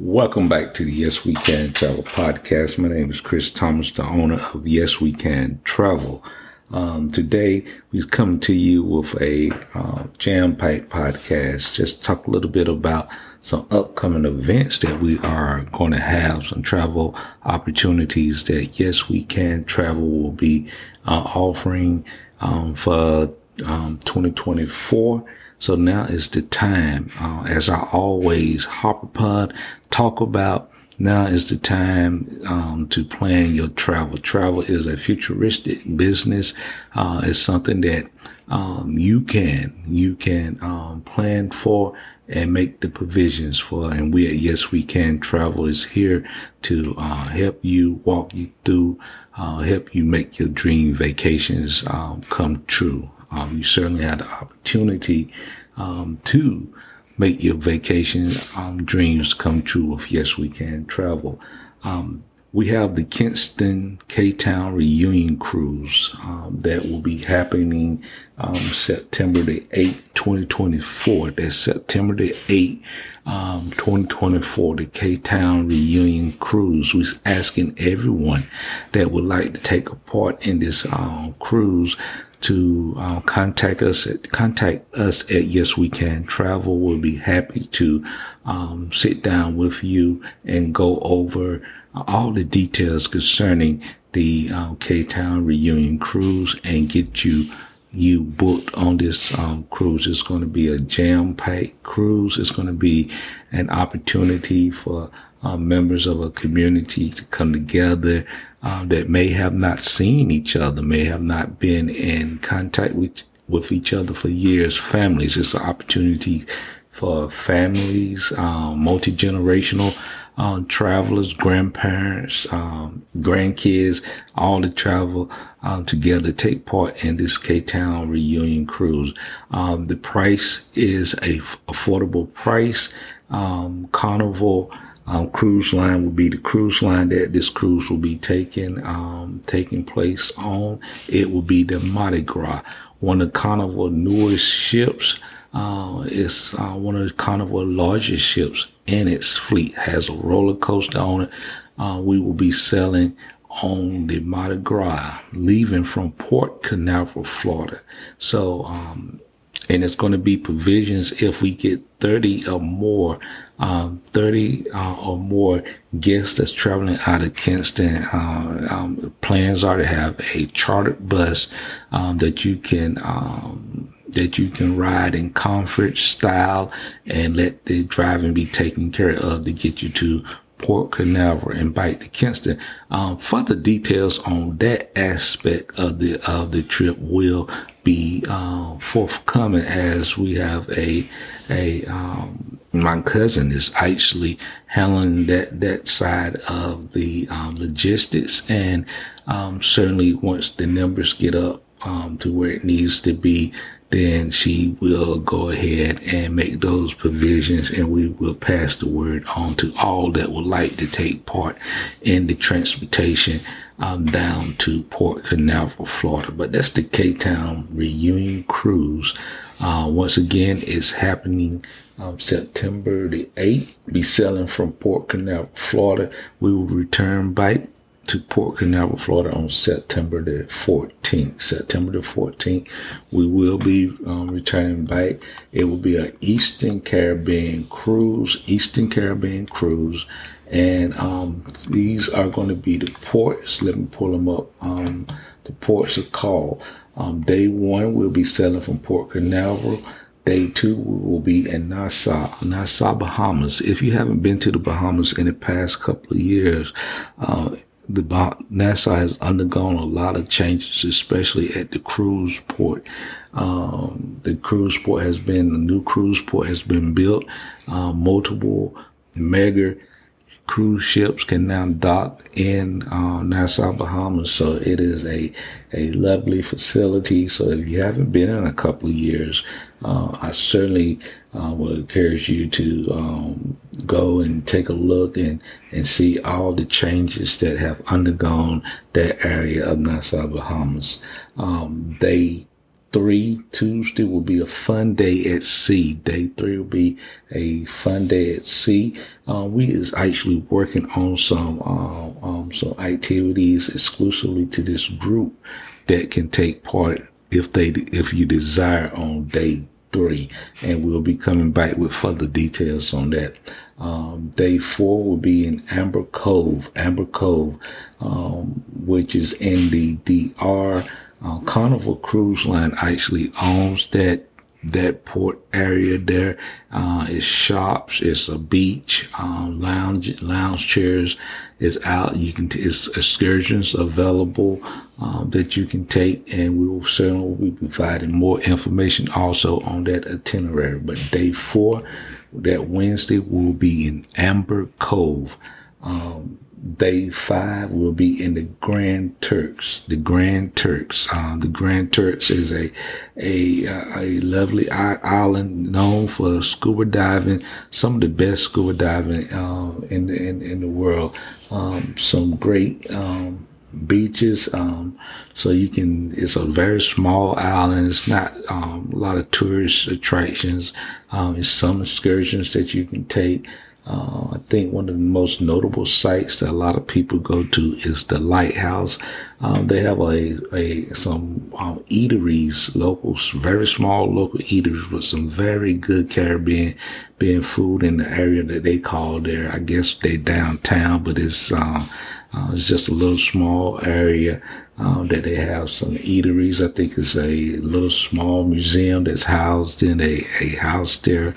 Welcome back to the Yes We Can Travel podcast. My name is Chris Thomas, the owner of Yes We Can Travel. Um, today we're coming to you with a uh, jam packed podcast. Just talk a little bit about some upcoming events that we are going to have, some travel opportunities that Yes We Can Travel will be uh, offering um, for um, 2024. So now is the time, uh, as I always hop upon, talk about. Now is the time um, to plan your travel. Travel is a futuristic business. Uh, it's something that um, you can you can um, plan for and make the provisions for. And we Yes We Can Travel is here to uh, help you walk you through, uh, help you make your dream vacations um, come true. Um, you certainly had the opportunity um, to make your vacation um, dreams come true if yes we can travel um, we have the Kinston K-Town reunion cruise um, that will be happening um, September the 8th, 2024. That's September the 8th, um, 2024, the K-Town reunion cruise. We're asking everyone that would like to take a part in this um, cruise to uh, contact us at, contact us at yes we can travel. We'll be happy to um, sit down with you and go over all the details concerning the uh, k-town reunion cruise and get you you booked on this um, cruise. It's going to be a jam-packed cruise. It's going to be an opportunity for uh, members of a community to come together uh, that may have not seen each other, may have not been in contact with with each other for years. Families, it's an opportunity for families, um, multi generational uh, travelers, grandparents, um, grandkids, all to travel um, together, take part in this K Town reunion cruise. Um, the price is a f- affordable price. Um, Carnival um, cruise line will be the cruise line that this cruise will be taking um, taking place on. It will be the Mardi Gras, one of Carnival newest ships. Uh, it's uh, one of the Carnival largest ships in its fleet. Has a roller coaster on it. Uh, we will be selling on the Mardi Gras, leaving from Port Canaveral, Florida. So um, and it's going to be provisions if we get 30 or more, um, 30 uh, or more guests that's traveling out of Kinston. Uh, um, plans are to have a chartered bus um, that you can um, that you can ride in comfort style and let the driving be taken care of to get you to Port Canaveral and Bite to Kinston. Um, further details on that aspect of the of the trip will be uh, forthcoming as we have a a um, my cousin is actually handling that that side of the um, logistics and um, certainly once the numbers get up um, to where it needs to be then she will go ahead and make those provisions and we will pass the word on to all that would like to take part in the transportation um, down to Port Canaveral, Florida. But that's the K-Town reunion cruise. Uh, once again, it's happening um, September the 8th. Be sailing from Port Canaveral, Florida. We will return back to Port Canaveral, Florida on September the 14th. September the 14th, we will be um, returning back. It will be an Eastern Caribbean cruise, Eastern Caribbean cruise. And um, these are going to be the ports. Let me pull them up. Um, the ports are called. Um, day one, we'll be sailing from Port Canaveral. Day two will be in Nassau, Nassau, Bahamas. If you haven't been to the Bahamas in the past couple of years, uh, the Nassau has undergone a lot of changes, especially at the cruise port. Um, the cruise port has been, a new cruise port has been built. Uh, multiple mega cruise ships can now dock in uh, Nassau, Bahamas. So it is a, a lovely facility. So if you haven't been in a couple of years, uh, I certainly uh, would encourage you to um, go and take a look and, and see all the changes that have undergone that area of Nassau, Bahamas. Um, they three, Tuesday, will be a fun day at sea. Day three will be a fun day at sea. Uh, we is actually working on some uh, um, some activities exclusively to this group that can take part if they if you desire on day three, and we'll be coming back with further details on that. Um, day four will be in Amber Cove, Amber Cove, um, which is in the DR uh, Carnival Cruise Line actually owns that that port area there. Uh, it's shops, it's a beach, um, lounge lounge chairs is out. You can t- it's excursions available um, that you can take, and we will certainly be providing more information also on that itinerary. But day four, that Wednesday, will be in Amber Cove. Um, day five will be in the Grand Turks. The Grand Turks. Uh, the Grand Turks is a a a lovely island known for scuba diving. Some of the best scuba diving uh, in, the, in in the world. Um, some great um, beaches. Um, so you can. It's a very small island. It's not um, a lot of tourist attractions. Um, it's some excursions that you can take. Uh, I think one of the most notable sites that a lot of people go to is the lighthouse. Um, they have a, a some um, eateries, locals, very small local eateries with some very good Caribbean being food in the area that they call there. I guess they downtown, but it's uh, uh, it's just a little small area uh, that they have some eateries. I think it's a little small museum that's housed in a, a house there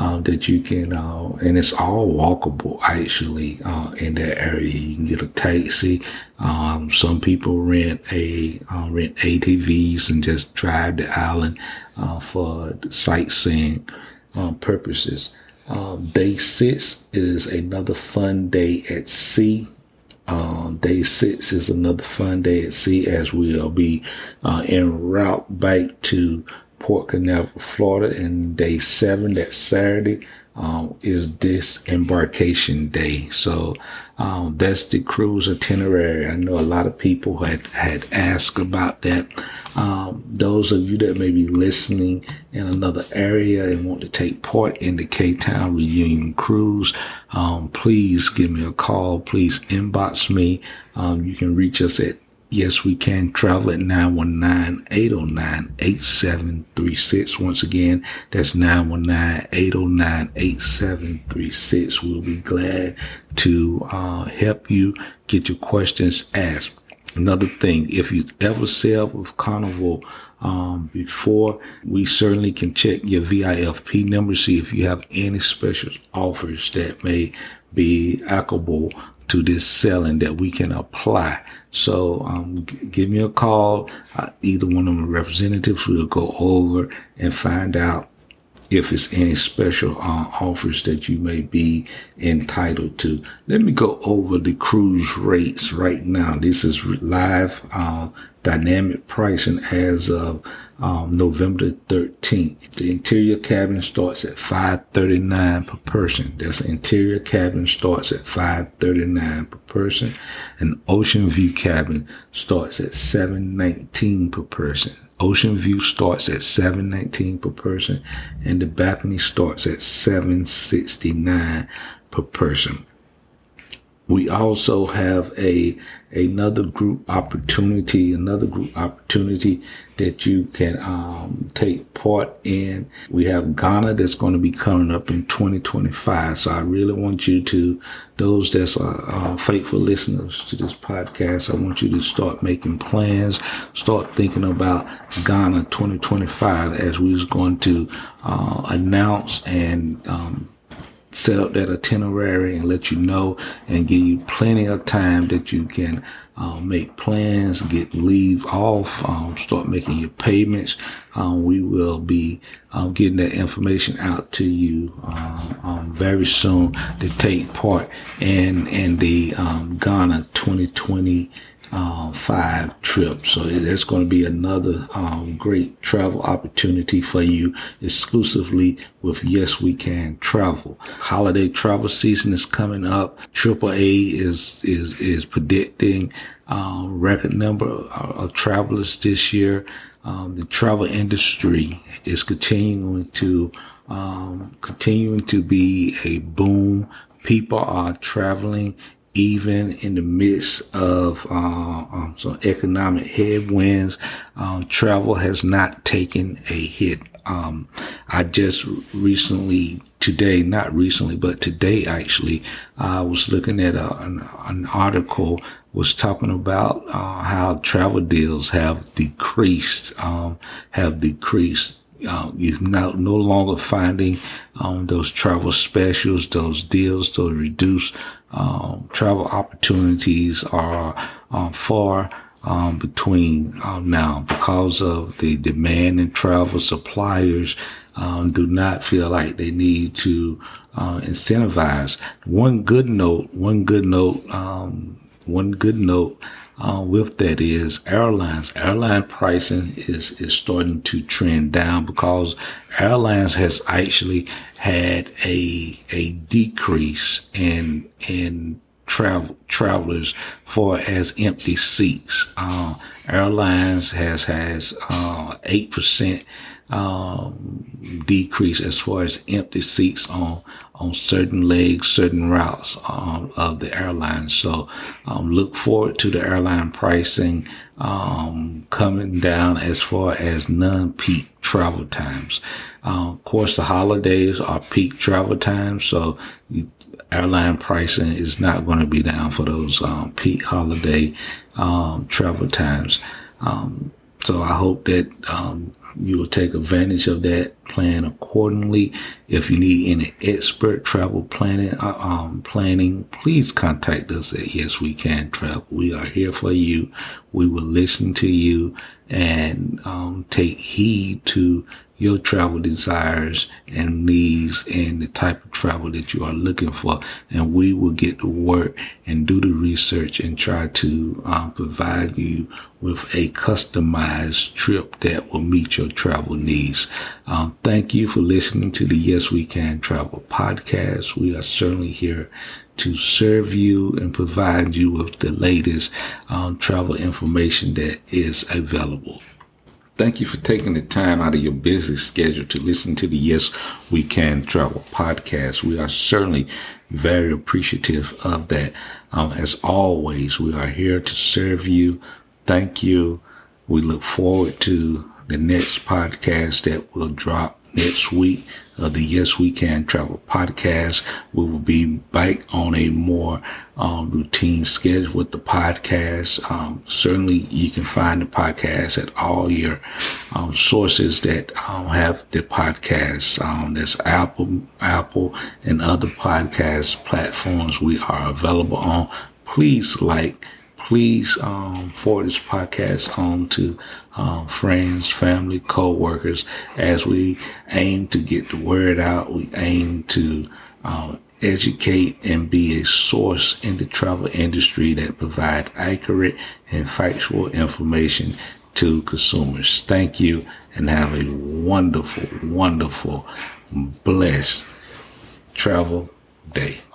uh, that you can, uh, and it's all walkable actually uh, in that area. You can get a taxi. Um, some people rent a uh, rent ATVs and just drive the island for sightseeing purposes. Um, day six is another fun day at sea. Day six is another fun day at sea as we'll be uh, en route back to Port Canaveral, Florida. And day seven, that Saturday, um, is disembarkation day. So um, that's the cruise itinerary. I know a lot of people had had asked about that. Um, those of you that may be listening in another area and want to take part in the K Town reunion cruise, um, please give me a call. Please inbox me. Um, you can reach us at Yes, we can travel at 919-809-8736. Once again, that's 919-809-8736. We'll be glad to uh, help you get your questions asked. Another thing, if you ever sailed with Carnival um, before, we certainly can check your VIFP number, see if you have any special offers that may be applicable to this selling that we can apply. So um, g- give me a call. Uh, either one of my representatives will go over and find out if it's any special uh, offers that you may be entitled to. Let me go over the cruise rates right now. This is live uh, dynamic pricing as of um, November 13th. The interior cabin starts at 539 per person. That's interior cabin starts at 539 per person. An ocean view cabin starts at 719 per person. Ocean view starts at 719 per person and the balcony starts at 769 per person. We also have a another group opportunity, another group opportunity that you can um, take part in. We have Ghana that's going to be coming up in 2025. So I really want you to, those that's uh, uh, faithful listeners to this podcast, I want you to start making plans, start thinking about Ghana 2025 as we're going to uh, announce and um, set up that itinerary and let you know and give you plenty of time that you can uh, make plans, get leave off, um, start making your payments. Um, we will be um, getting that information out to you um, um, very soon to take part in in the um, Ghana 2020 uh, five trips. So that's going to be another um, great travel opportunity for you exclusively with Yes We Can Travel. Holiday travel season is coming up. AAA is, is, is predicting uh, record number of, of travelers this year. um, the travel industry is continuing to um, continuing to be a boom. People are traveling even in the midst of uh, um, some economic headwinds. Um, travel has not taken a hit. Um, I just recently, today, not recently, but today actually, I was looking at a, an, an, article was talking about uh, how travel deals have decreased, um, have decreased uh, you're now no longer finding um, those travel specials, those deals, those reduced um, travel opportunities are um, far um, between um, now because of the demand and travel. Suppliers um, do not feel like they need to uh, incentivize. One good note, one good note, one good note uh, with that is airlines. Airline pricing is, is starting to trend down because airlines has actually had a, a decrease in, in travel, travelers for as empty seats. Uh, airlines has, has, uh, 8%, um, decrease as far as empty seats on on certain legs, certain routes um, of the airline. So um, look forward to the airline pricing um, coming down as far as non-peak travel times. Uh, of course, the holidays are peak travel times, so airline pricing is not going to be down for those um, peak holiday um, travel times. Um, so I hope that um, you will take advantage of that, plan accordingly. If you need any expert travel planning, uh, um, planning, please contact us at Yes We Can Travel. We are here for you. We will listen to you and um, take heed to your travel desires and needs and the type of travel that you are looking for. And we will get to work and do the research and try to um, provide you with a customized trip that will meet your travel needs. Um, thank you for listening to the Yes We Can Travel podcast. We are certainly here to serve you and provide you with the latest um, travel information that is available. Thank you for taking the time out of your busy schedule to listen to the Yes We Can Travel podcast. We are certainly very appreciative of that. Um, as always, we are here to serve you. Thank you. We look forward to the next podcast that will drop next week of the Yes We Can Travel podcast. We will be back on a more um, routine schedule with the podcast. Um, certainly, you can find the podcast at all your um, sources that um, have the podcast. Um, there's Apple, Apple, and other podcast platforms we are available on. Please like please um, forward this podcast on to um, friends, family, co-workers as we aim to get the word out. We aim to uh, educate and be a source in the travel industry that provide accurate and factual information to consumers. Thank you and have a wonderful, wonderful, blessed travel day.